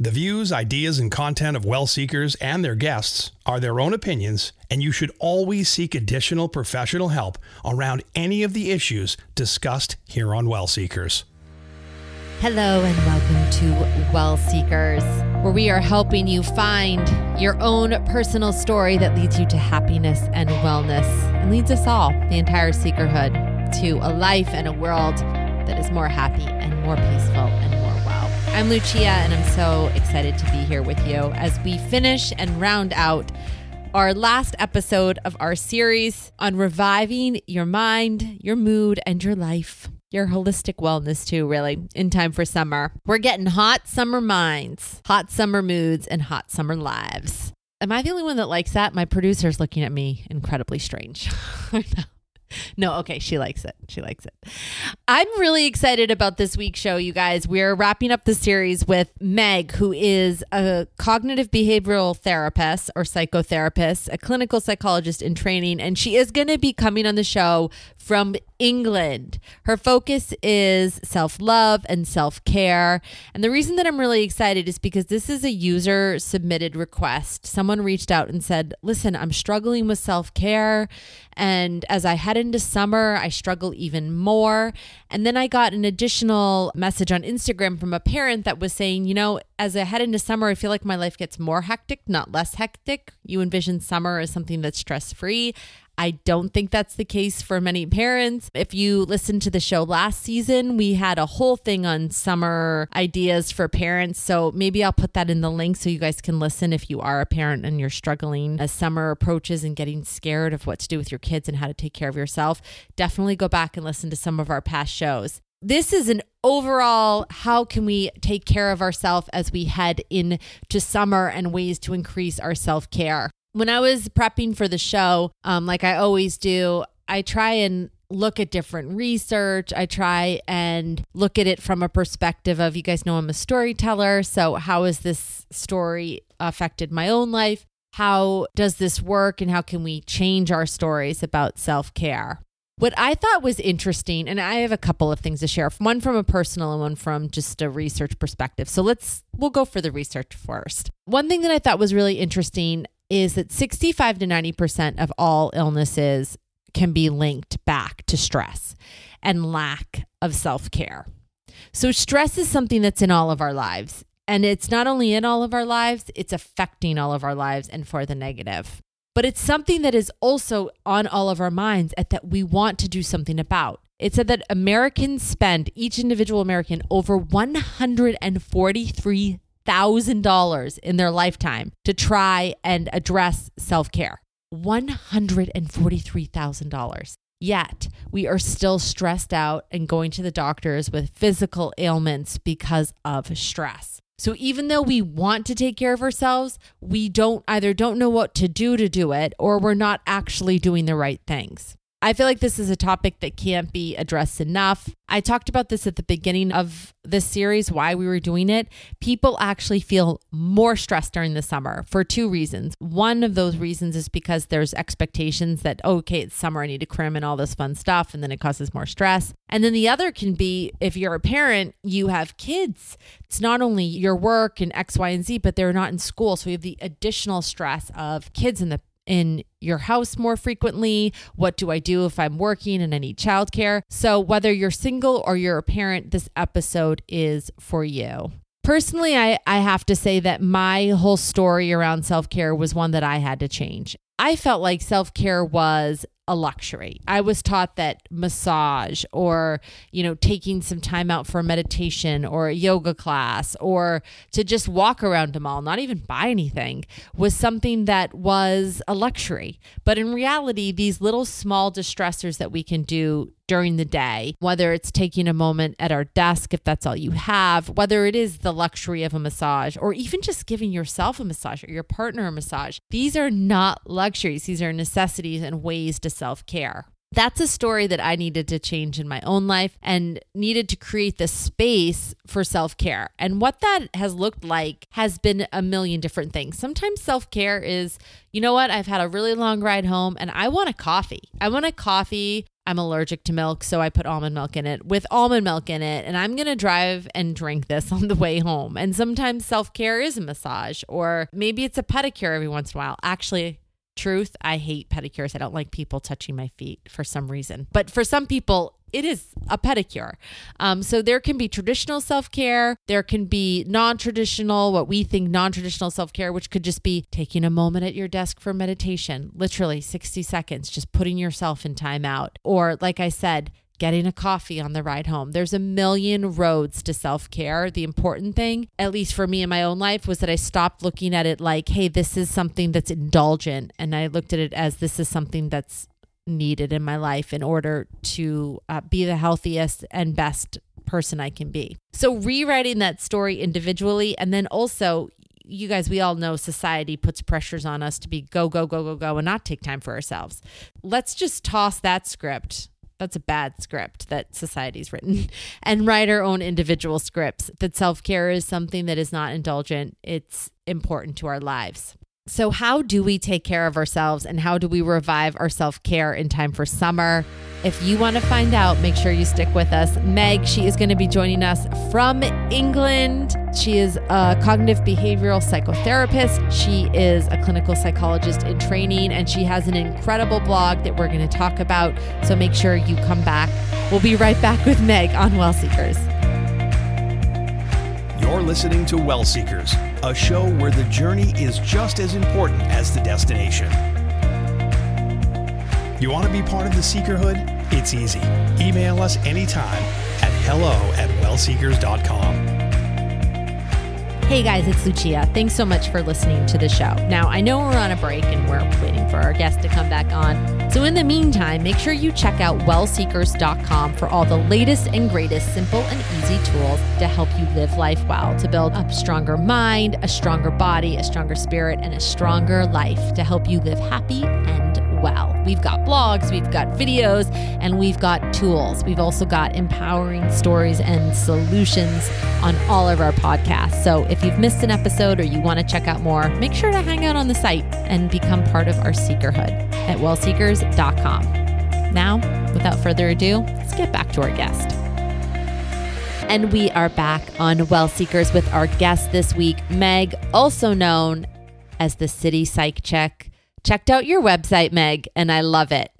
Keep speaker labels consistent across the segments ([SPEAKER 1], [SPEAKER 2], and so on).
[SPEAKER 1] The views, ideas, and content of well seekers and their guests are their own opinions, and you should always seek additional professional help around any of the issues discussed here on Well Seekers.
[SPEAKER 2] Hello, and welcome to Well Seekers, where we are helping you find your own personal story that leads you to happiness and wellness and leads us all, the entire seekerhood, to a life and a world that is more happy and more peaceful and more I'm Lucia, and I'm so excited to be here with you as we finish and round out our last episode of our series on reviving your mind, your mood, and your life. Your holistic wellness, too, really, in time for summer. We're getting hot summer minds, hot summer moods, and hot summer lives. Am I the only one that likes that? My producer's looking at me incredibly strange. No, okay, she likes it. She likes it. I'm really excited about this week's show, you guys. We're wrapping up the series with Meg, who is a cognitive behavioral therapist or psychotherapist, a clinical psychologist in training, and she is going to be coming on the show from England. Her focus is self love and self care. And the reason that I'm really excited is because this is a user submitted request. Someone reached out and said, Listen, I'm struggling with self care. And as I head into summer, I struggle even more. And then I got an additional message on Instagram from a parent that was saying, You know, as I head into summer, I feel like my life gets more hectic, not less hectic. You envision summer as something that's stress free. I don't think that's the case for many parents. If you listened to the show last season, we had a whole thing on summer ideas for parents. So maybe I'll put that in the link so you guys can listen if you are a parent and you're struggling as summer approaches and getting scared of what to do with your kids and how to take care of yourself. Definitely go back and listen to some of our past shows this is an overall how can we take care of ourselves as we head into summer and ways to increase our self-care when I was prepping for the show, um, like I always do, I try and look at different research. I try and look at it from a perspective of you guys know I'm a storyteller. So, how has this story affected my own life? How does this work? And how can we change our stories about self care? What I thought was interesting, and I have a couple of things to share one from a personal and one from just a research perspective. So let's, we'll go for the research first. One thing that I thought was really interesting is that 65 to 90% of all illnesses can be linked back to stress and lack of self care. So, stress is something that's in all of our lives. And it's not only in all of our lives, it's affecting all of our lives and for the negative. But it's something that is also on all of our minds and that we want to do something about. It said that Americans spend, each individual American, over 143 $1,000 in their lifetime to try and address self care. $143,000. Yet we are still stressed out and going to the doctors with physical ailments because of stress. So even though we want to take care of ourselves, we don't either don't know what to do to do it or we're not actually doing the right things. I feel like this is a topic that can't be addressed enough. I talked about this at the beginning of this series, why we were doing it. People actually feel more stressed during the summer for two reasons. One of those reasons is because there's expectations that, oh, okay, it's summer, I need to cram in all this fun stuff, and then it causes more stress. And then the other can be if you're a parent, you have kids. It's not only your work and X, Y, and Z, but they're not in school. So you have the additional stress of kids in the in your house more frequently? What do I do if I'm working and I need childcare? So, whether you're single or you're a parent, this episode is for you. Personally, I, I have to say that my whole story around self care was one that I had to change. I felt like self care was a luxury. I was taught that massage or, you know, taking some time out for meditation or a yoga class or to just walk around a mall, not even buy anything, was something that was a luxury. But in reality, these little small distressors that we can do during the day, whether it's taking a moment at our desk, if that's all you have, whether it is the luxury of a massage, or even just giving yourself a massage or your partner a massage. These are not luxuries, these are necessities and ways to self care. That's a story that I needed to change in my own life and needed to create the space for self care. And what that has looked like has been a million different things. Sometimes self care is, you know what, I've had a really long ride home and I want a coffee. I want a coffee I'm allergic to milk, so I put almond milk in it with almond milk in it. And I'm going to drive and drink this on the way home. And sometimes self care is a massage, or maybe it's a pedicure every once in a while. Actually, truth, I hate pedicures. I don't like people touching my feet for some reason. But for some people, it is a pedicure. Um, so there can be traditional self care. There can be non traditional, what we think non traditional self care, which could just be taking a moment at your desk for meditation, literally 60 seconds, just putting yourself in timeout. Or, like I said, getting a coffee on the ride home. There's a million roads to self care. The important thing, at least for me in my own life, was that I stopped looking at it like, hey, this is something that's indulgent. And I looked at it as this is something that's needed in my life in order to uh, be the healthiest and best person I can be. So, rewriting that story individually, and then also, you guys, we all know society puts pressures on us to be go, go, go, go, go, and not take time for ourselves. Let's just toss that script. That's a bad script that society's written and write our own individual scripts. That self care is something that is not indulgent, it's important to our lives. So, how do we take care of ourselves and how do we revive our self care in time for summer? If you want to find out, make sure you stick with us. Meg, she is going to be joining us from England. She is a cognitive behavioral psychotherapist. She is a clinical psychologist in training, and she has an incredible blog that we're going to talk about. So, make sure you come back. We'll be right back with Meg on Well Seekers.
[SPEAKER 1] You're listening to Well Seekers, a show where the journey is just as important as the destination. You want to be part of the Seekerhood? It's easy. Email us anytime at hello at wellseekers.com.
[SPEAKER 2] Hey guys, it's Lucia. Thanks so much for listening to the show. Now, I know we're on a break and we're waiting for our guest to come back on. So, in the meantime, make sure you check out wellseekers.com for all the latest and greatest simple and easy tools to help you live life well, to build a stronger mind, a stronger body, a stronger spirit, and a stronger life to help you live happy and well. We've got blogs, we've got videos, and we've got tools. We've also got empowering stories and solutions on all of our podcasts. So if you've missed an episode or you want to check out more, make sure to hang out on the site and become part of our Seekerhood at wellseekers.com. Now, without further ado, let's get back to our guest. And we are back on Well Seekers with our guest this week, Meg, also known as the City Psych Chick checked out your website, Meg, and I love it.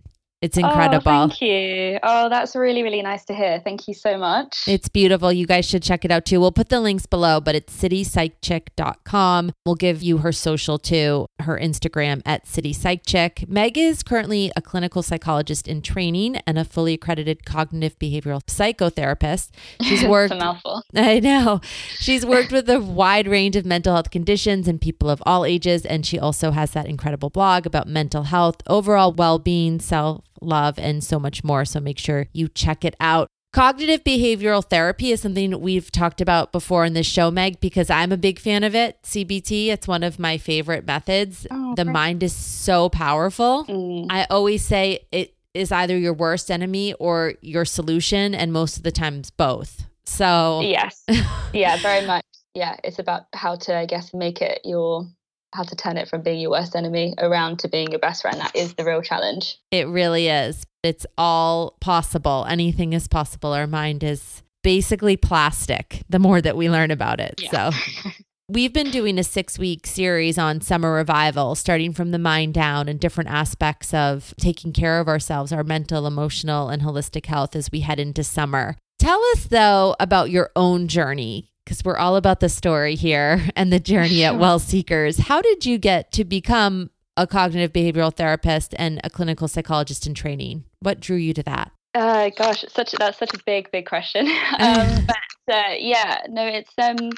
[SPEAKER 2] It's oh, incredible.
[SPEAKER 3] Oh, thank you. Oh, that's really, really nice to hear. Thank you so much.
[SPEAKER 2] It's beautiful. You guys should check it out too. We'll put the links below, but it's citypsychchick.com. We'll give you her social too, her Instagram at citypsychchick. Meg is currently a clinical psychologist in training and a fully accredited cognitive behavioral psychotherapist. She's worked.
[SPEAKER 3] a mouthful.
[SPEAKER 2] I know. She's worked with a wide range of mental health conditions and people of all ages. And she also has that incredible blog about mental health, overall well being, self love, and so much more. So make sure you check it out. Cognitive behavioral therapy is something we've talked about before in this show, Meg, because I'm a big fan of it. CBT, it's one of my favorite methods. Oh, the mind is so powerful. Mm. I always say it is either your worst enemy or your solution, and most of the times both. So,
[SPEAKER 3] yes. Yeah, very much. Yeah, it's about how to, I guess, make it your how to turn it from being your worst enemy around to being your best friend. That is the real challenge.
[SPEAKER 2] It really is. It's all possible. Anything is possible. Our mind is basically plastic the more that we learn about it. Yeah. So. We've been doing a six week series on summer revival, starting from the mind down and different aspects of taking care of ourselves, our mental, emotional, and holistic health as we head into summer. Tell us, though, about your own journey because we're all about the story here and the journey at Well Seekers. How did you get to become a cognitive behavioral therapist and a clinical psychologist in training? What drew you to that?
[SPEAKER 3] Uh, gosh, such that's such a big, big question. um, but uh, yeah, no, it's um,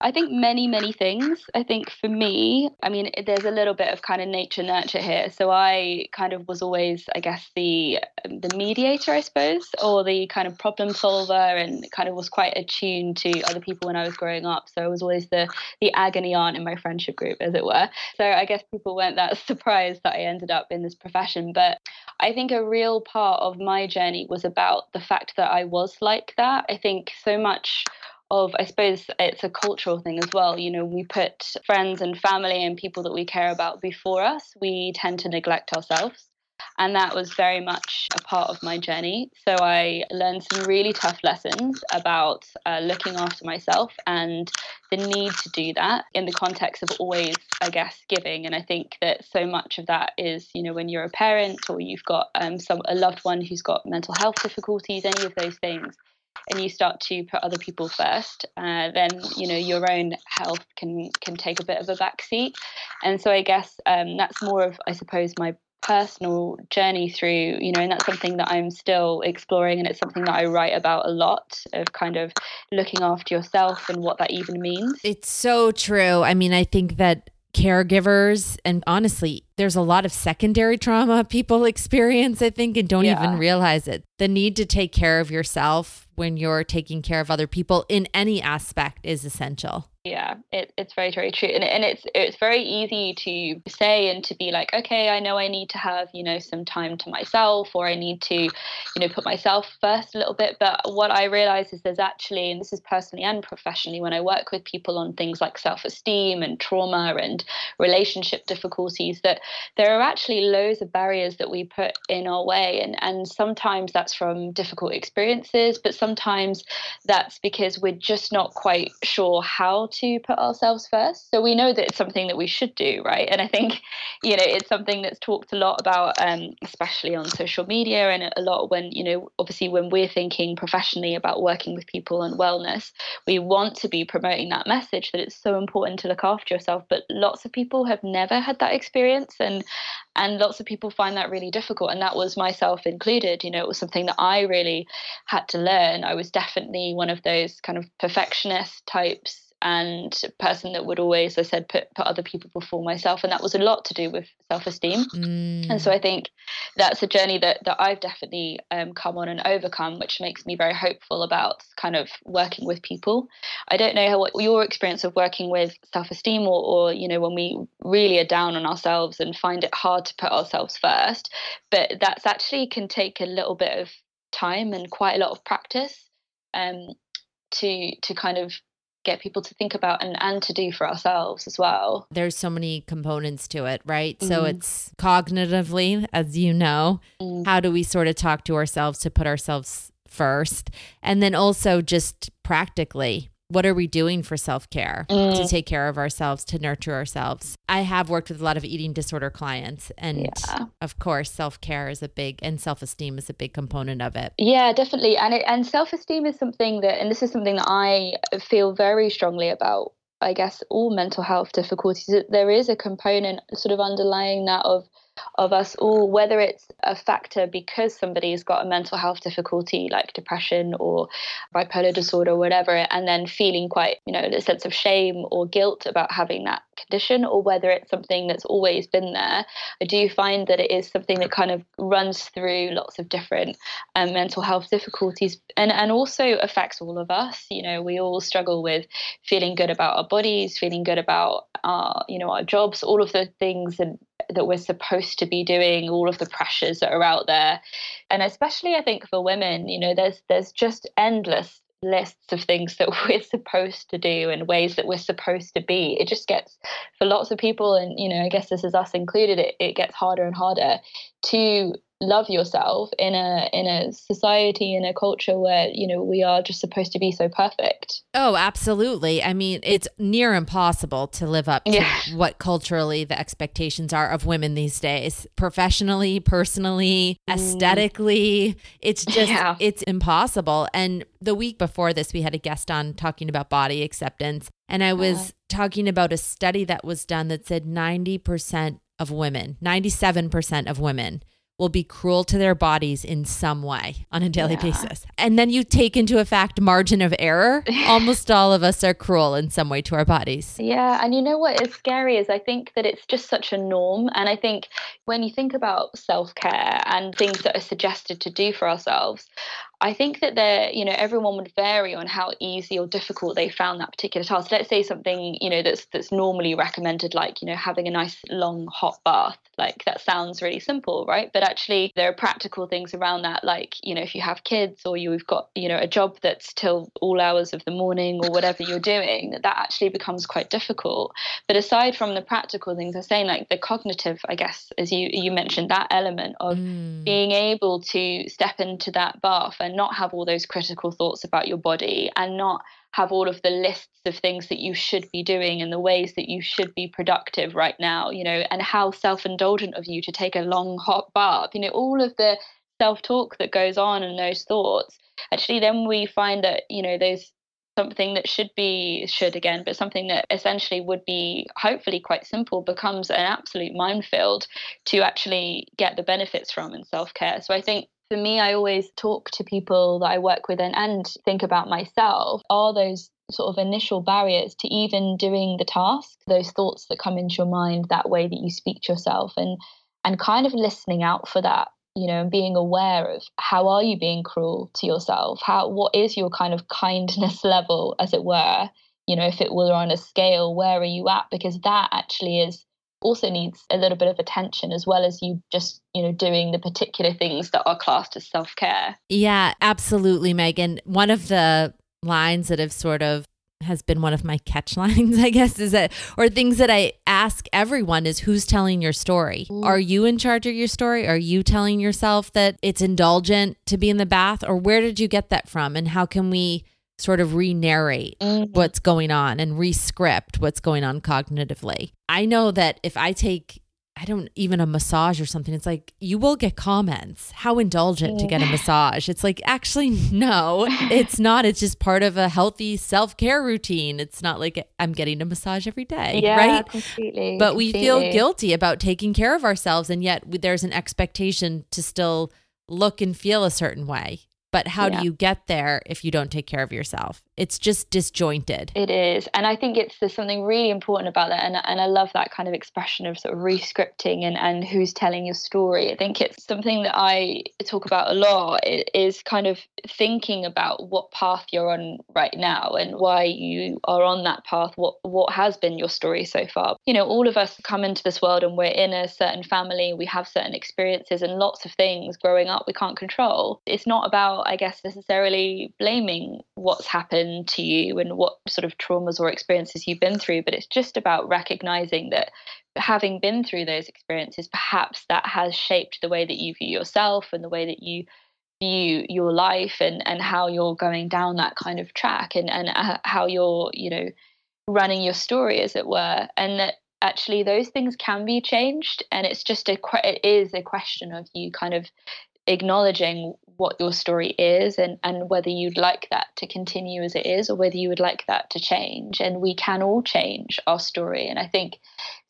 [SPEAKER 3] I think many, many things. I think for me, I mean, there's a little bit of kind of nature nurture here. So I kind of was always, I guess, the um, the mediator, I suppose, or the kind of problem solver, and kind of was quite attuned to other people when I was growing up. So I was always the the agony aunt in my friendship group, as it were. So I guess people weren't that surprised that I ended up in this profession. But I think a real part of my journey was about the fact that I was like that. I think so much of i suppose it's a cultural thing as well you know we put friends and family and people that we care about before us we tend to neglect ourselves And that was very much a part of my journey. So I learned some really tough lessons about uh, looking after myself and the need to do that in the context of always, I guess, giving. And I think that so much of that is, you know, when you're a parent or you've got um, some a loved one who's got mental health difficulties, any of those things, and you start to put other people first, uh, then you know your own health can can take a bit of a backseat. And so I guess um, that's more of, I suppose, my personal journey through you know and that's something that i'm still exploring and it's something that i write about a lot of kind of looking after yourself and what that even means
[SPEAKER 2] it's so true i mean i think that caregivers and honestly there's a lot of secondary trauma people experience i think and don't yeah. even realize it the need to take care of yourself when you're taking care of other people in any aspect is essential
[SPEAKER 3] yeah, it, it's very, very true. And, and it's it's very easy to say and to be like, okay, I know I need to have, you know, some time to myself or I need to, you know, put myself first a little bit. But what I realize is there's actually, and this is personally and professionally, when I work with people on things like self-esteem and trauma and relationship difficulties, that there are actually loads of barriers that we put in our way. And, and sometimes that's from difficult experiences, but sometimes that's because we're just not quite sure how to put ourselves first. So we know that it's something that we should do, right? And I think, you know, it's something that's talked a lot about, um, especially on social media, and a lot when, you know, obviously when we're thinking professionally about working with people and wellness, we want to be promoting that message that it's so important to look after yourself. But lots of people have never had that experience, and and lots of people find that really difficult and that was myself included you know it was something that i really had to learn. I was definitely one of those kind of perfectionist types and person that would always, as I said, put, put other people before myself. And that was a lot to do with self esteem. Mm. And so I think that's a journey that, that I've definitely um, come on and overcome, which makes me very hopeful about kind of working with people. I don't know how what your experience of working with self esteem or, or, you know, when we really are down on ourselves and find it hard to put ourselves first, but that's actually can take a little bit of time and quite a lot of practice um, to to kind of get people to think about and, and to do for ourselves as well.
[SPEAKER 2] There's so many components to it, right? Mm. So it's cognitively, as you know, mm. how do we sort of talk to ourselves to put ourselves first? And then also just practically, what are we doing for self care mm. to take care of ourselves, to nurture ourselves? I have worked with a lot of eating disorder clients, and yeah. of course, self care is a big and self esteem is a big component of it.
[SPEAKER 3] Yeah, definitely. And it, and self esteem is something that, and this is something that I feel very strongly about. I guess all mental health difficulties, there is a component sort of underlying that of of us all, whether it's a factor because somebody's got a mental health difficulty like depression or bipolar disorder or whatever, and then feeling quite, you know, a sense of shame or guilt about having that condition, or whether it's something that's always been there. I do find that it is something that kind of runs through lots of different um, mental health difficulties and, and also affects all of us. You know, we all struggle with feeling good about our bodies, feeling good about our, you know, our jobs, all of the things and that we're supposed to be doing, all of the pressures that are out there. And especially I think for women, you know, there's there's just endless lists of things that we're supposed to do and ways that we're supposed to be. It just gets for lots of people and you know, I guess this is us included, it, it gets harder and harder to love yourself in a in a society in a culture where you know we are just supposed to be so perfect
[SPEAKER 2] oh absolutely i mean it's near impossible to live up to yeah. what culturally the expectations are of women these days professionally personally mm. aesthetically it's just yeah. it's impossible and the week before this we had a guest on talking about body acceptance and i was talking about a study that was done that said 90% of women 97% of women will be cruel to their bodies in some way on a daily yeah. basis. And then you take into a fact margin of error. Almost all of us are cruel in some way to our bodies.
[SPEAKER 3] Yeah. And you know what is scary is I think that it's just such a norm. And I think when you think about self care and things that are suggested to do for ourselves, I think that there, you know, everyone would vary on how easy or difficult they found that particular task. Let's say something, you know, that's that's normally recommended, like you know, having a nice long hot bath Like that sounds really simple, right? But actually, there are practical things around that, like, you know, if you have kids or you've got, you know, a job that's till all hours of the morning or whatever you're doing, that, that actually becomes quite difficult. But aside from the practical things, I'm saying like the cognitive, I guess, as you, you mentioned, that element of mm. being able to step into that bath and not have all those critical thoughts about your body and not have all of the lists of things that you should be doing and the ways that you should be productive right now, you know, and how self indulgent of you to take a long hot bath, you know, all of the self talk that goes on and those thoughts. Actually, then we find that, you know, there's something that should be, should again, but something that essentially would be hopefully quite simple becomes an absolute minefield to actually get the benefits from in self care. So I think for me, I always talk to people that I work with and, and think about myself. Are those sort of initial barriers to even doing the task, those thoughts that come into your mind, that way that you speak to yourself and and kind of listening out for that, you know, and being aware of how are you being cruel to yourself? How what is your kind of kindness level, as it were? You know, if it were on a scale, where are you at? Because that actually is also needs a little bit of attention as well as you just you know doing the particular things that are classed as self-care.
[SPEAKER 2] Yeah absolutely megan. One of the lines that have sort of has been one of my catch lines i guess is that or things that i ask everyone is who's telling your story? Mm. are you in charge of your story? Are you telling yourself that it's indulgent to be in the bath? Or where did you get that from? And how can we sort of re narrate mm-hmm. what's going on and re script what's going on cognitively. I know that if I take, I don't even a massage or something, it's like you will get comments. How indulgent to get a massage. It's like, actually, no, it's not. It's just part of a healthy self care routine. It's not like I'm getting a massage every day,
[SPEAKER 3] yeah,
[SPEAKER 2] right?
[SPEAKER 3] Completely.
[SPEAKER 2] But
[SPEAKER 3] completely.
[SPEAKER 2] we feel guilty about taking care of ourselves. And yet there's an expectation to still look and feel a certain way. But how yeah. do you get there if you don't take care of yourself? It's just disjointed.
[SPEAKER 3] It is. And I think it's there's something really important about that. And, and I love that kind of expression of sort of rescripting and, and who's telling your story. I think it's something that I talk about a lot is kind of thinking about what path you're on right now and why you are on that path, what what has been your story so far. You know, all of us come into this world and we're in a certain family, we have certain experiences and lots of things growing up we can't control. It's not about, I guess, necessarily blaming what's happened to you and what sort of traumas or experiences you've been through, but it's just about recognizing that having been through those experiences, perhaps that has shaped the way that you view yourself and the way that you view your life and, and how you're going down that kind of track and, and uh, how you're, you know, running your story, as it were. And that actually those things can be changed. And it's just a, it is a question of you kind of acknowledging what your story is and, and whether you'd like that to continue as it is or whether you would like that to change. And we can all change our story. And I think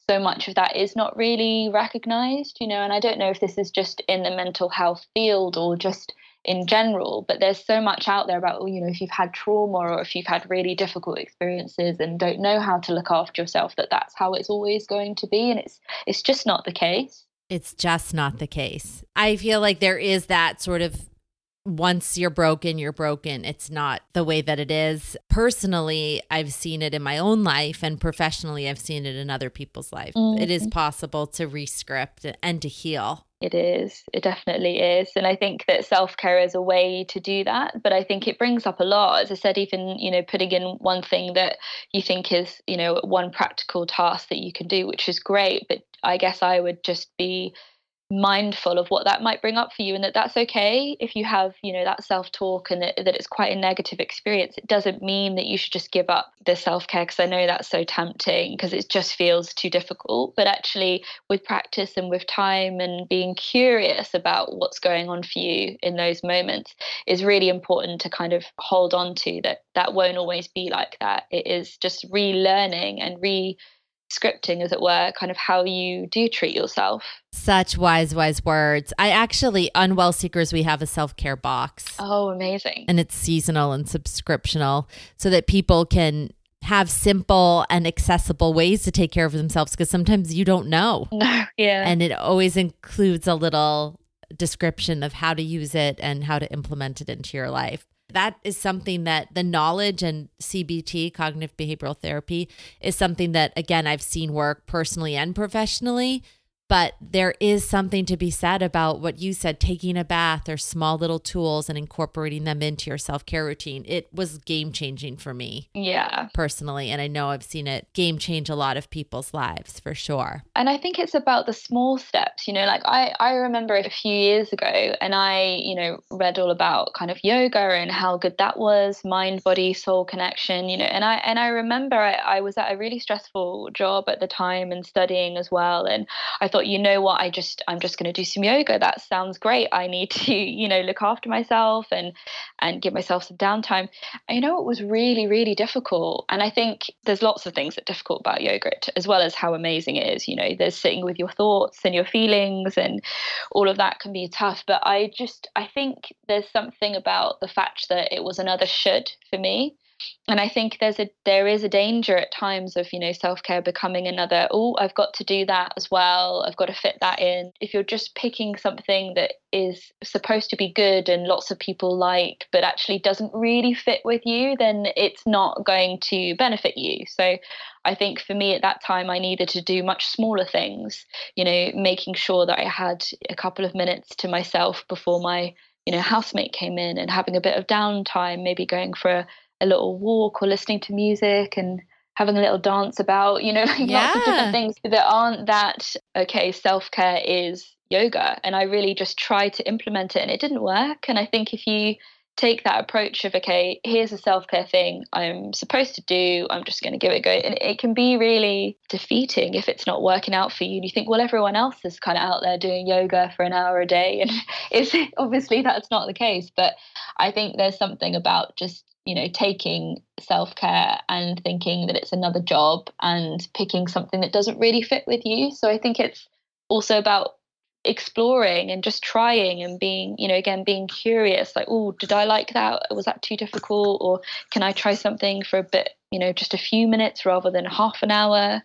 [SPEAKER 3] so much of that is not really recognized, you know, and I don't know if this is just in the mental health field or just in general, but there's so much out there about, you know, if you've had trauma or if you've had really difficult experiences and don't know how to look after yourself, that that's how it's always going to be. And it's, it's just not the case.
[SPEAKER 2] It's just not the case. I feel like there is that sort of once you're broken, you're broken. It's not the way that it is. Personally, I've seen it in my own life, and professionally, I've seen it in other people's life. Mm-hmm. It is mm-hmm. possible to rescript and to heal.
[SPEAKER 3] It is. It definitely is. And I think that self care is a way to do that. But I think it brings up a lot. As I said, even, you know, putting in one thing that you think is, you know, one practical task that you can do, which is great. But I guess I would just be mindful of what that might bring up for you and that that's okay if you have you know that self-talk and that, that it's quite a negative experience. It doesn't mean that you should just give up the self-care because i know that's so tempting because it just feels too difficult. But actually with practice and with time and being curious about what's going on for you in those moments is really important to kind of hold on to that that won't always be like that. It is just relearning and re scripting, as it were, kind of how you do treat yourself.
[SPEAKER 2] Such wise, wise words. I actually, on Well Seekers, we have a self care box.
[SPEAKER 3] Oh, amazing.
[SPEAKER 2] And it's seasonal and subscriptional so that people can have simple and accessible ways to take care of themselves because sometimes you don't know.
[SPEAKER 3] No, yeah.
[SPEAKER 2] And it always includes a little description of how to use it and how to implement it into your life that is something that the knowledge and CBT, cognitive behavioral therapy, is something that, again, I've seen work personally and professionally. But there is something to be said about what you said taking a bath or small little tools and incorporating them into your self care routine. It was game changing for me.
[SPEAKER 3] Yeah.
[SPEAKER 2] Personally. And I know I've seen it game change a lot of people's lives for sure.
[SPEAKER 3] And I think it's about the small steps, you know, like I, I remember a few years ago and I, you know, read all about kind of yoga and how good that was, mind, body, soul connection, you know, and I and I remember I, I was at a really stressful job at the time and studying as well. And I thought thought, you know what, I just I'm just going to do some yoga. That sounds great. I need to, you know, look after myself and and give myself some downtime. You know, it was really really difficult. And I think there's lots of things that are difficult about yoga, as well as how amazing it is. You know, there's sitting with your thoughts and your feelings, and all of that can be tough. But I just I think there's something about the fact that it was another should for me and I think there's a there is a danger at times of you know self care becoming another oh I've got to do that as well. I've got to fit that in. If you're just picking something that is supposed to be good and lots of people like but actually doesn't really fit with you then it's not going to benefit you. So I think for me at that time I needed to do much smaller things you know making sure that I had a couple of minutes to myself before my you know housemate came in and having a bit of downtime maybe going for a a little walk or listening to music and having a little dance about, you know, like yeah. lots of different things that aren't that, okay, self care is yoga. And I really just tried to implement it and it didn't work. And I think if you take that approach of, okay, here's a self care thing I'm supposed to do, I'm just going to give it a go. And it can be really defeating if it's not working out for you. And you think, well, everyone else is kind of out there doing yoga for an hour a day. And it's obviously that's not the case. But I think there's something about just you know, taking self care and thinking that it's another job and picking something that doesn't really fit with you. So I think it's also about exploring and just trying and being, you know, again, being curious like, oh, did I like that? Was that too difficult? Or can I try something for a bit, you know, just a few minutes rather than half an hour?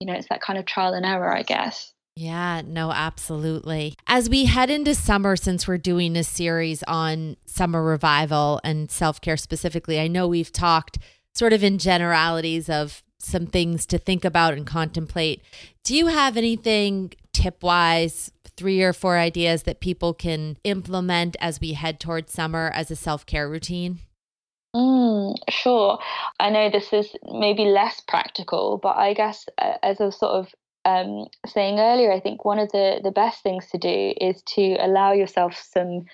[SPEAKER 3] You know, it's that kind of trial and error, I guess.
[SPEAKER 2] Yeah, no, absolutely. As we head into summer, since we're doing a series on summer revival and self care specifically, I know we've talked sort of in generalities of some things to think about and contemplate. Do you have anything tip wise, three or four ideas that people can implement as we head towards summer as a self care routine?
[SPEAKER 3] Mm, sure. I know this is maybe less practical, but I guess uh, as a sort of um, saying earlier, I think one of the, the best things to do is to allow yourself some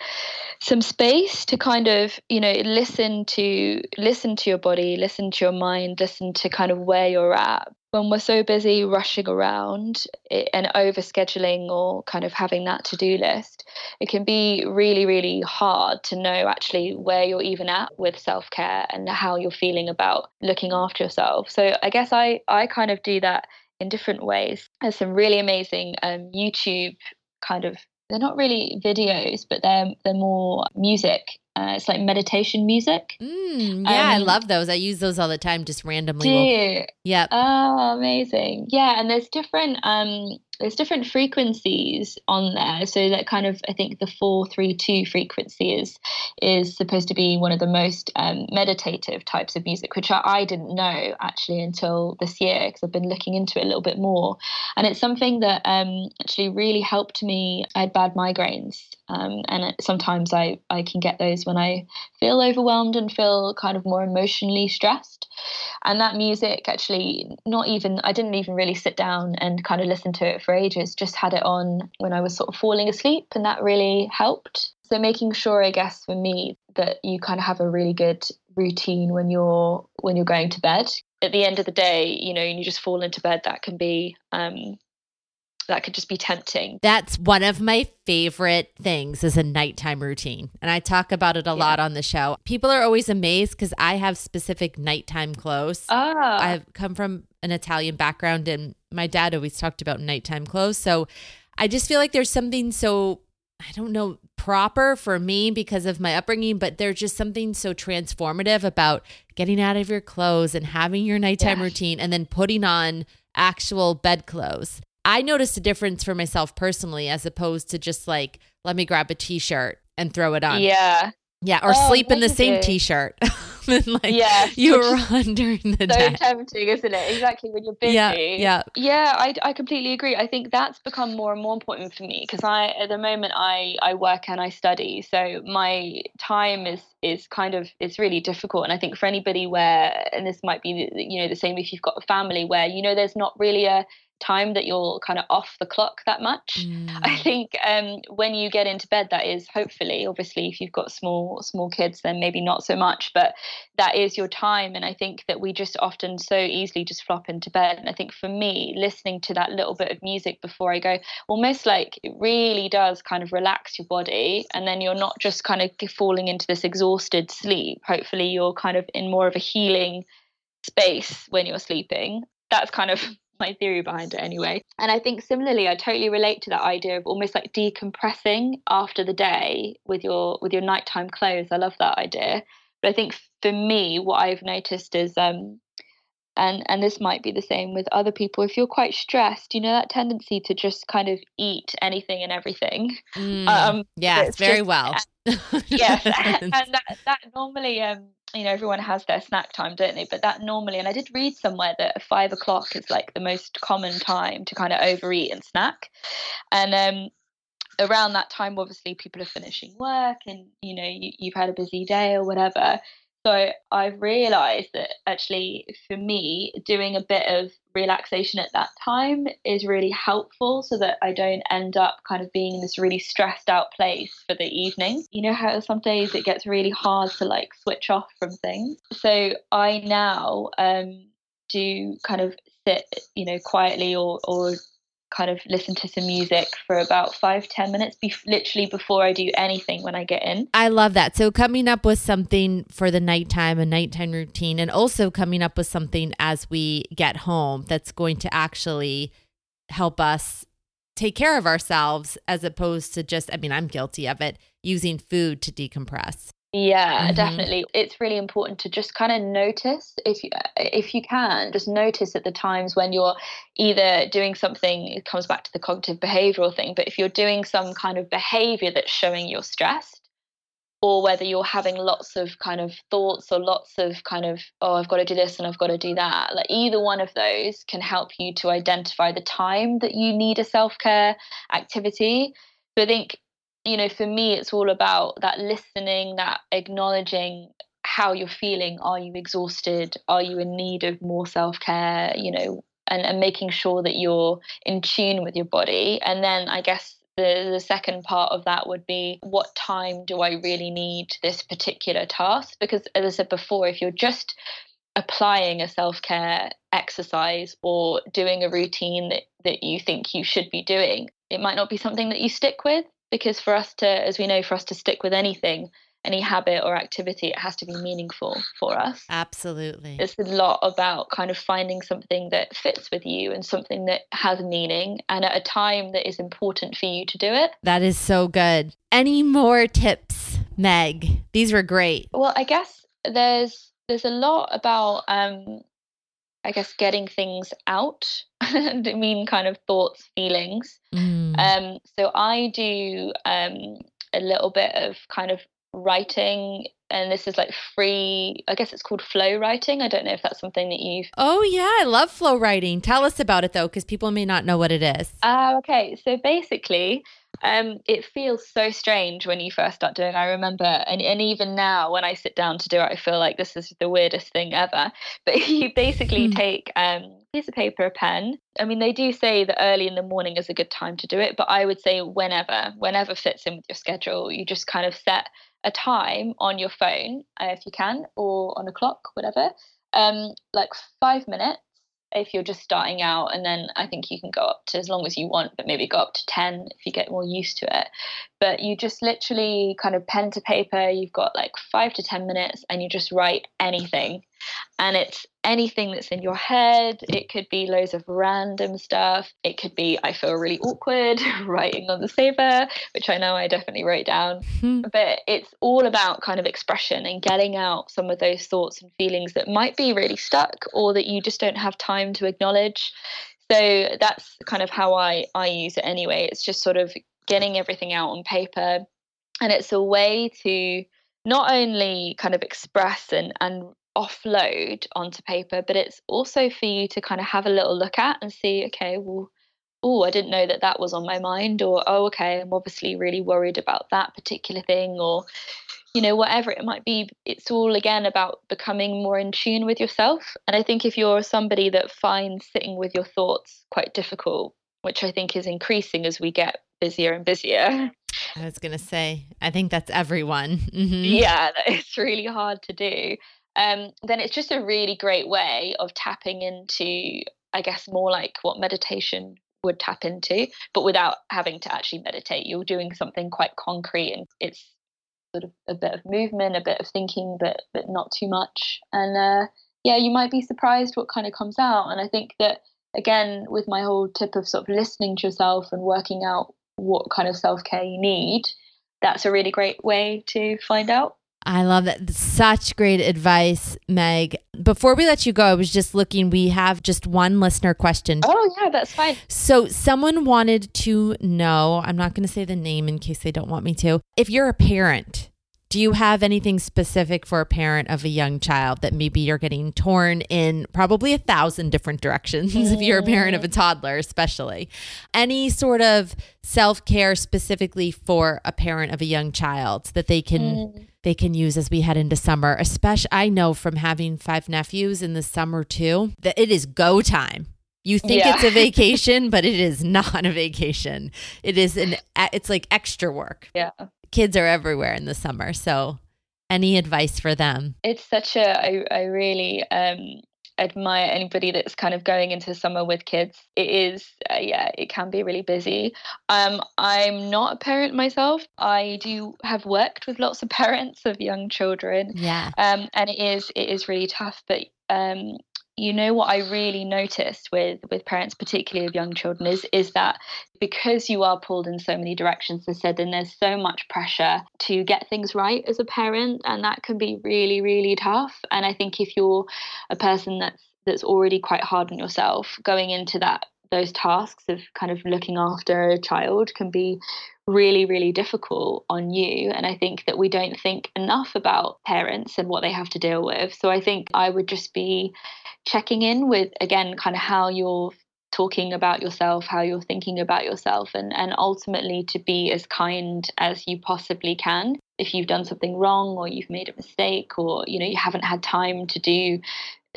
[SPEAKER 3] some space to kind of you know listen to listen to your body, listen to your mind, listen to kind of where you're at. When we're so busy rushing around and over scheduling or kind of having that to do list, it can be really really hard to know actually where you're even at with self care and how you're feeling about looking after yourself. So I guess I I kind of do that in different ways. There's some really amazing um, YouTube kind of they're not really videos, but they're they're more music. Uh, it's like meditation music.
[SPEAKER 2] Mm, yeah, um, I love those. I use those all the time, just randomly.
[SPEAKER 3] Do you?
[SPEAKER 2] Yep.
[SPEAKER 3] Oh, amazing. Yeah, and there's different um there's different frequencies on there. So that kind of I think the four three two frequency is is supposed to be one of the most um, meditative types of music, which I, I didn't know actually until this year because I've been looking into it a little bit more. And it's something that um, actually really helped me. I had bad migraines, um, and sometimes I I can get those when I feel overwhelmed and feel kind of more emotionally stressed. And that music actually not even I didn't even really sit down and kind of listen to it for ages, just had it on when I was sort of falling asleep, and that really helped. So, making sure, I guess, for me, that you kind of have a really good routine when you're when you're going to bed. At the end of the day, you know, and you just fall into bed, that can be um, that could just be tempting.
[SPEAKER 2] That's one of my favorite things is a nighttime routine. And I talk about it a yeah. lot on the show. People are always amazed because I have specific nighttime clothes.
[SPEAKER 3] Ah.
[SPEAKER 2] I've come from an Italian background and my dad always talked about nighttime clothes. So I just feel like there's something so I don't know, proper for me because of my upbringing, but there's just something so transformative about getting out of your clothes and having your nighttime yeah. routine and then putting on actual bed clothes. I noticed a difference for myself personally as opposed to just like, let me grab a t shirt and throw it on.
[SPEAKER 3] Yeah.
[SPEAKER 2] Yeah. Or oh, sleep in the same t shirt. like yeah, you run during the
[SPEAKER 3] so
[SPEAKER 2] day.
[SPEAKER 3] So tempting, isn't it? Exactly when you're busy.
[SPEAKER 2] Yeah, yeah,
[SPEAKER 3] yeah. I, I completely agree. I think that's become more and more important for me because I at the moment I I work and I study, so my time is is kind of it's really difficult. And I think for anybody where and this might be you know the same if you've got a family where you know there's not really a time that you're kind of off the clock that much. Mm. I think um, when you get into bed, that is hopefully, obviously, if you've got small small kids, then maybe not so much, but that is your time. And I think that we just often so easily just flop into bed. And I think for me, listening to that little bit of music before I go, almost like it really does kind of relax your body, and then you're not just kind of falling into this exhausted sleep. Hopefully, you're kind of in more of a healing space when you're sleeping. That's kind of my theory behind it anyway. And I think similarly, I totally relate to that idea of almost like decompressing after the day with your with your nighttime clothes. I love that idea. But I think for me, what I've noticed is um and and this might be the same with other people if you're quite stressed you know that tendency to just kind of eat anything and everything
[SPEAKER 2] mm, um yes very just, well
[SPEAKER 3] yes and that, that normally um you know everyone has their snack time don't they? But that normally and i did read somewhere that five o'clock is like the most common time to kind of overeat and snack. And um around that time obviously people are finishing work and you know you, you've had a busy day or whatever so I've realized that actually, for me, doing a bit of relaxation at that time is really helpful so that I don't end up kind of being in this really stressed out place for the evening. You know how some days it gets really hard to like switch off from things. So I now um, do kind of sit, you know, quietly or, or kind of listen to some music for about five ten minutes be- literally before i do anything when i get in.
[SPEAKER 2] I love that. So coming up with something for the nighttime a nighttime routine and also coming up with something as we get home that's going to actually help us take care of ourselves as opposed to just i mean i'm guilty of it using food to decompress
[SPEAKER 3] yeah, mm-hmm. definitely. It's really important to just kind of notice if you if you can, just notice at the times when you're either doing something it comes back to the cognitive behavioral thing, but if you're doing some kind of behavior that's showing you're stressed or whether you're having lots of kind of thoughts or lots of kind of oh I've got to do this and I've got to do that. Like either one of those can help you to identify the time that you need a self-care activity. So I think you know, for me, it's all about that listening, that acknowledging how you're feeling. Are you exhausted? Are you in need of more self care? You know, and, and making sure that you're in tune with your body. And then I guess the, the second part of that would be what time do I really need this particular task? Because as I said before, if you're just applying a self care exercise or doing a routine that, that you think you should be doing, it might not be something that you stick with because for us to as we know for us to stick with anything any habit or activity it has to be meaningful for us.
[SPEAKER 2] Absolutely.
[SPEAKER 3] It's a lot about kind of finding something that fits with you and something that has meaning and at a time that is important for you to do it.
[SPEAKER 2] That is so good. Any more tips meg? These were great.
[SPEAKER 3] Well i guess there's there's a lot about um I guess getting things out. I mean, kind of thoughts, feelings. Mm. Um, so I do um, a little bit of kind of writing and this is like free i guess it's called flow writing i don't know if that's something that you've
[SPEAKER 2] oh yeah i love flow writing tell us about it though because people may not know what it is
[SPEAKER 3] uh, okay so basically um, it feels so strange when you first start doing. I remember, and, and even now when I sit down to do it, I feel like this is the weirdest thing ever. But you basically hmm. take um, a piece of paper, a pen. I mean, they do say that early in the morning is a good time to do it, but I would say whenever, whenever fits in with your schedule, you just kind of set a time on your phone uh, if you can, or on a clock, whatever. Um, like five minutes if you're just starting out and then i think you can go up to as long as you want but maybe go up to 10 if you get more used to it but you just literally kind of pen to paper you've got like 5 to 10 minutes and you just write anything and it's anything that's in your head. It could be loads of random stuff. It could be, I feel really awkward writing on the saver, which I know I definitely wrote down. Hmm. But it's all about kind of expression and getting out some of those thoughts and feelings that might be really stuck or that you just don't have time to acknowledge. So that's kind of how I, I use it anyway. It's just sort of getting everything out on paper. And it's a way to not only kind of express and, and offload onto paper, but it's also for you to kind of have a little look at and see, okay, well, oh, I didn't know that that was on my mind, or oh, okay, I'm obviously really worried about that particular thing, or you know, whatever it might be. It's all again about becoming more in tune with yourself. And I think if you're somebody that finds sitting with your thoughts quite difficult, which I think is increasing as we get busier and busier.
[SPEAKER 2] I was going to say, I think that's everyone.
[SPEAKER 3] Mm-hmm. Yeah, it's really hard to do. Um, then it's just a really great way of tapping into, I guess, more like what meditation would tap into, but without having to actually meditate. You're doing something quite concrete and it's sort of a bit of movement, a bit of thinking, but but not too much. And uh, yeah, you might be surprised what kind of comes out. And I think that again, with my whole tip of sort of listening to yourself and working out what kind of self care you need, that's a really great way to find out.
[SPEAKER 2] I love that. Such great advice, Meg. Before we let you go, I was just looking. We have just one listener question.
[SPEAKER 3] Oh, yeah, that's fine.
[SPEAKER 2] So, someone wanted to know, I'm not going to say the name in case they don't want me to. If you're a parent, do you have anything specific for a parent of a young child that maybe you're getting torn in probably a thousand different directions if you're a parent of a toddler especially any sort of self-care specifically for a parent of a young child that they can mm. They can use as we head into summer especially i know from having five nephews in the summer too that it is go time you think yeah. it's a vacation, but it is not a vacation. It is an it's like extra work.
[SPEAKER 3] Yeah
[SPEAKER 2] kids are everywhere in the summer. So, any advice for them?
[SPEAKER 3] It's such a, I, I really um, admire anybody that's kind of going into summer with kids. It is, uh, yeah, it can be really busy. Um, I'm not a parent myself. I do have worked with lots of parents of young children.
[SPEAKER 2] Yeah.
[SPEAKER 3] Um, and it is, it is really tough. But um, you know what I really noticed with with parents, particularly of young children, is is that because you are pulled in so many directions, as said, then there's so much pressure to get things right as a parent, and that can be really, really tough. And I think if you're a person that's that's already quite hard on yourself, going into that those tasks of kind of looking after a child can be really, really difficult on you. And I think that we don't think enough about parents and what they have to deal with. So I think I would just be checking in with, again, kind of how you're talking about yourself, how you're thinking about yourself, and, and ultimately to be as kind as you possibly can. If you've done something wrong or you've made a mistake or you know you haven't had time to do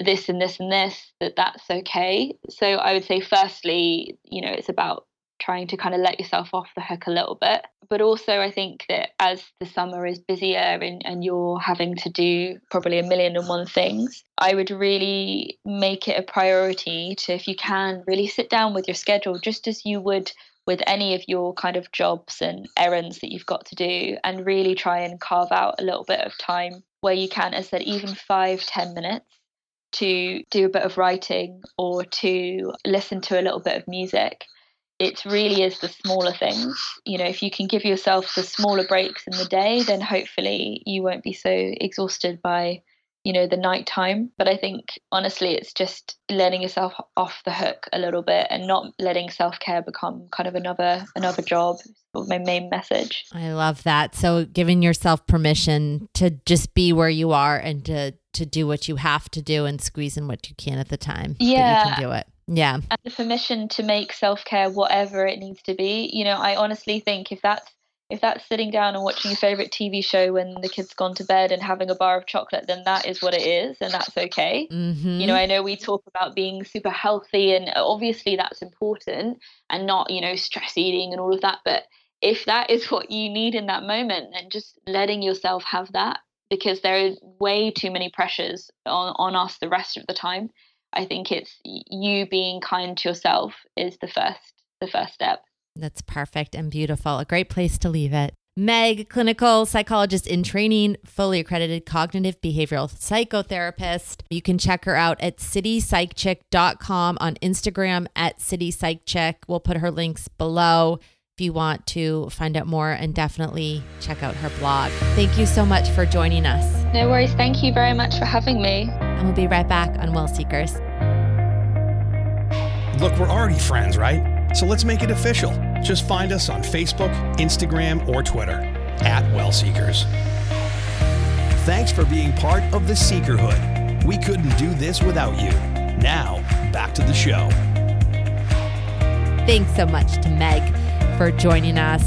[SPEAKER 3] this and this and this that that's okay so i would say firstly you know it's about trying to kind of let yourself off the hook a little bit. But also, I think that as the summer is busier and, and you're having to do probably a million and one things, I would really make it a priority to, if you can, really sit down with your schedule just as you would with any of your kind of jobs and errands that you've got to do and really try and carve out a little bit of time where you can, as I said, even five, ten minutes to do a bit of writing or to listen to a little bit of music it really is the smaller things. You know, if you can give yourself the smaller breaks in the day, then hopefully you won't be so exhausted by, you know, the night time. But I think honestly, it's just letting yourself off the hook a little bit and not letting self care become kind of another another job. My main message.
[SPEAKER 2] I love that. So giving yourself permission to just be where you are and to to do what you have to do and squeeze in what you can at the time.
[SPEAKER 3] Yeah,
[SPEAKER 2] you can do it. Yeah.
[SPEAKER 3] And the permission to make self care whatever it needs to be. You know, I honestly think if that's if that's sitting down and watching your favorite TV show when the kid's gone to bed and having a bar of chocolate, then that is what it is, and that's okay.
[SPEAKER 2] Mm-hmm.
[SPEAKER 3] You know, I know we talk about being super healthy, and obviously that's important, and not you know stress eating and all of that. But if that is what you need in that moment, then just letting yourself have that, because there is way too many pressures on on us the rest of the time. I think it's you being kind to yourself is the first the first step.
[SPEAKER 2] That's perfect and beautiful. A great place to leave it. Meg, clinical psychologist in training, fully accredited cognitive behavioral psychotherapist. You can check her out at citypsychchick.com on Instagram at citypsychchick. We'll put her links below if you want to find out more and definitely check out her blog. Thank you so much for joining us.
[SPEAKER 3] No worries. Thank you very much for having me.
[SPEAKER 2] And we'll be right back on Well Seekers.
[SPEAKER 1] Look, we're already friends, right? So let's make it official. Just find us on Facebook, Instagram, or Twitter at Well Seekers. Thanks for being part of the Seekerhood. We couldn't do this without you. Now, back to the show.
[SPEAKER 2] Thanks so much to Meg for joining us.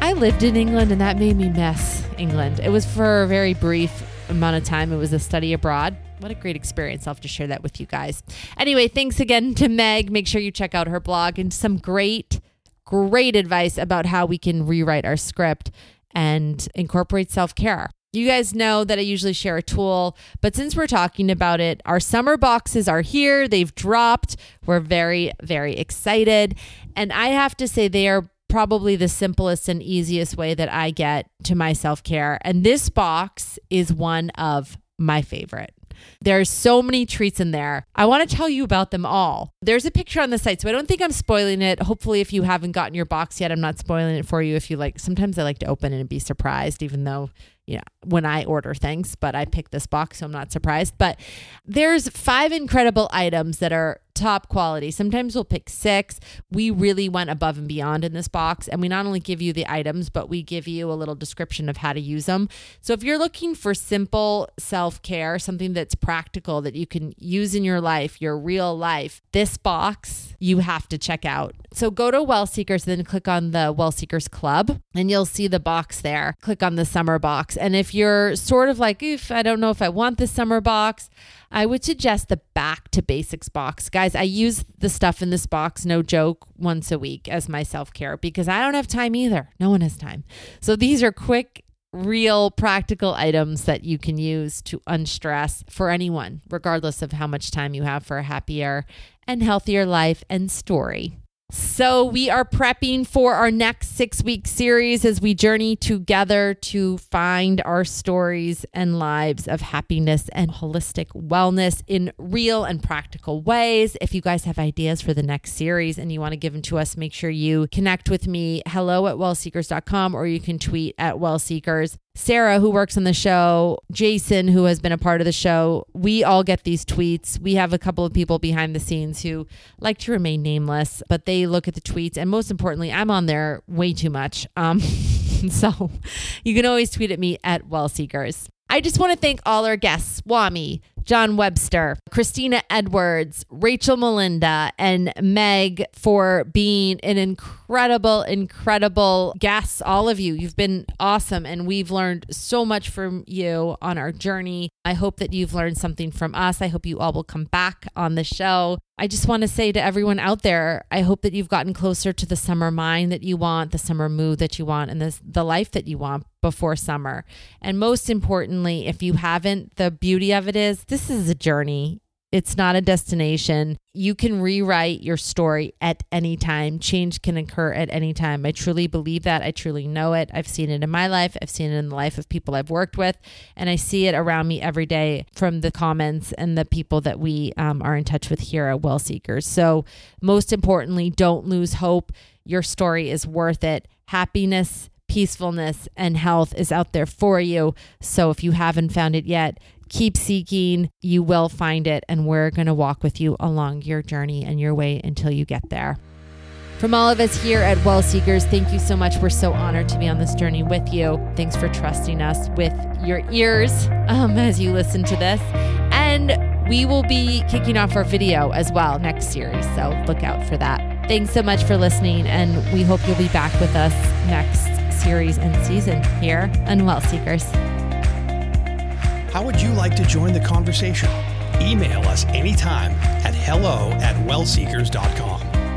[SPEAKER 2] I lived in England and that made me miss England. It was for a very brief amount of time. It was a study abroad. What a great experience. I'll have to share that with you guys. Anyway, thanks again to Meg. Make sure you check out her blog and some great, great advice about how we can rewrite our script and incorporate self care. You guys know that I usually share a tool, but since we're talking about it, our summer boxes are here. They've dropped. We're very, very excited. And I have to say, they are probably the simplest and easiest way that I get to my self care. And this box is one of my favorite. There's so many treats in there. I want to tell you about them all. There's a picture on the site, so I don't think I'm spoiling it. Hopefully, if you haven't gotten your box yet, I'm not spoiling it for you. If you like, sometimes I like to open it and be surprised, even though you know, when I order things, but I picked this box, so I'm not surprised. But there's five incredible items that are top quality. Sometimes we'll pick six. We really went above and beyond in this box. And we not only give you the items, but we give you a little description of how to use them. So if you're looking for simple self care, something that's practical that you can use in your life, your real life, this box you have to check out. So go to Well Seekers, then click on the Well Seekers Club, and you'll see the box there. Click on the summer box. And if you're sort of like, if I don't know if I want this summer box, I would suggest the back to basics box. Guys, I use the stuff in this box, no joke, once a week as my self care because I don't have time either. No one has time. So these are quick, real, practical items that you can use to unstress for anyone, regardless of how much time you have for a happier and healthier life and story. So, we are prepping for our next six week series as we journey together to find our stories and lives of happiness and holistic wellness in real and practical ways. If you guys have ideas for the next series and you want to give them to us, make sure you connect with me, hello at wellseekers.com, or you can tweet at wellseekers. Sarah, who works on the show, Jason, who has been a part of the show, we all get these tweets. We have a couple of people behind the scenes who like to remain nameless, but they look at the tweets. And most importantly, I'm on there way too much. Um, so you can always tweet at me at Well Seekers. I just want to thank all our guests, Swami, John Webster, Christina Edwards, Rachel Melinda, and Meg for being an incredible, incredible guests. All of you, you've been awesome, and we've learned so much from you on our journey. I hope that you've learned something from us. I hope you all will come back on the show. I just want to say to everyone out there, I hope that you've gotten closer to the summer mind that you want, the summer mood that you want, and this, the life that you want before summer. And most importantly, if you haven't, the beauty of it is this is a journey. It's not a destination. You can rewrite your story at any time. Change can occur at any time. I truly believe that. I truly know it. I've seen it in my life. I've seen it in the life of people I've worked with. And I see it around me every day from the comments and the people that we um, are in touch with here at Well Seekers. So, most importantly, don't lose hope. Your story is worth it. Happiness, peacefulness, and health is out there for you. So, if you haven't found it yet, keep seeking. You will find it, and we're going to walk with you along your journey and your way until you get there. From all of us here at Well Seekers, thank you so much. We're so honored to be on this journey with you. Thanks for trusting us with your ears um, as you listen to this. And we will be kicking off our video as well next series, so look out for that. Thanks so much for listening, and we hope you'll be back with us next series and season here on Well Seekers.
[SPEAKER 1] How would you like to join the conversation? Email us anytime at hello at wellseekers.com.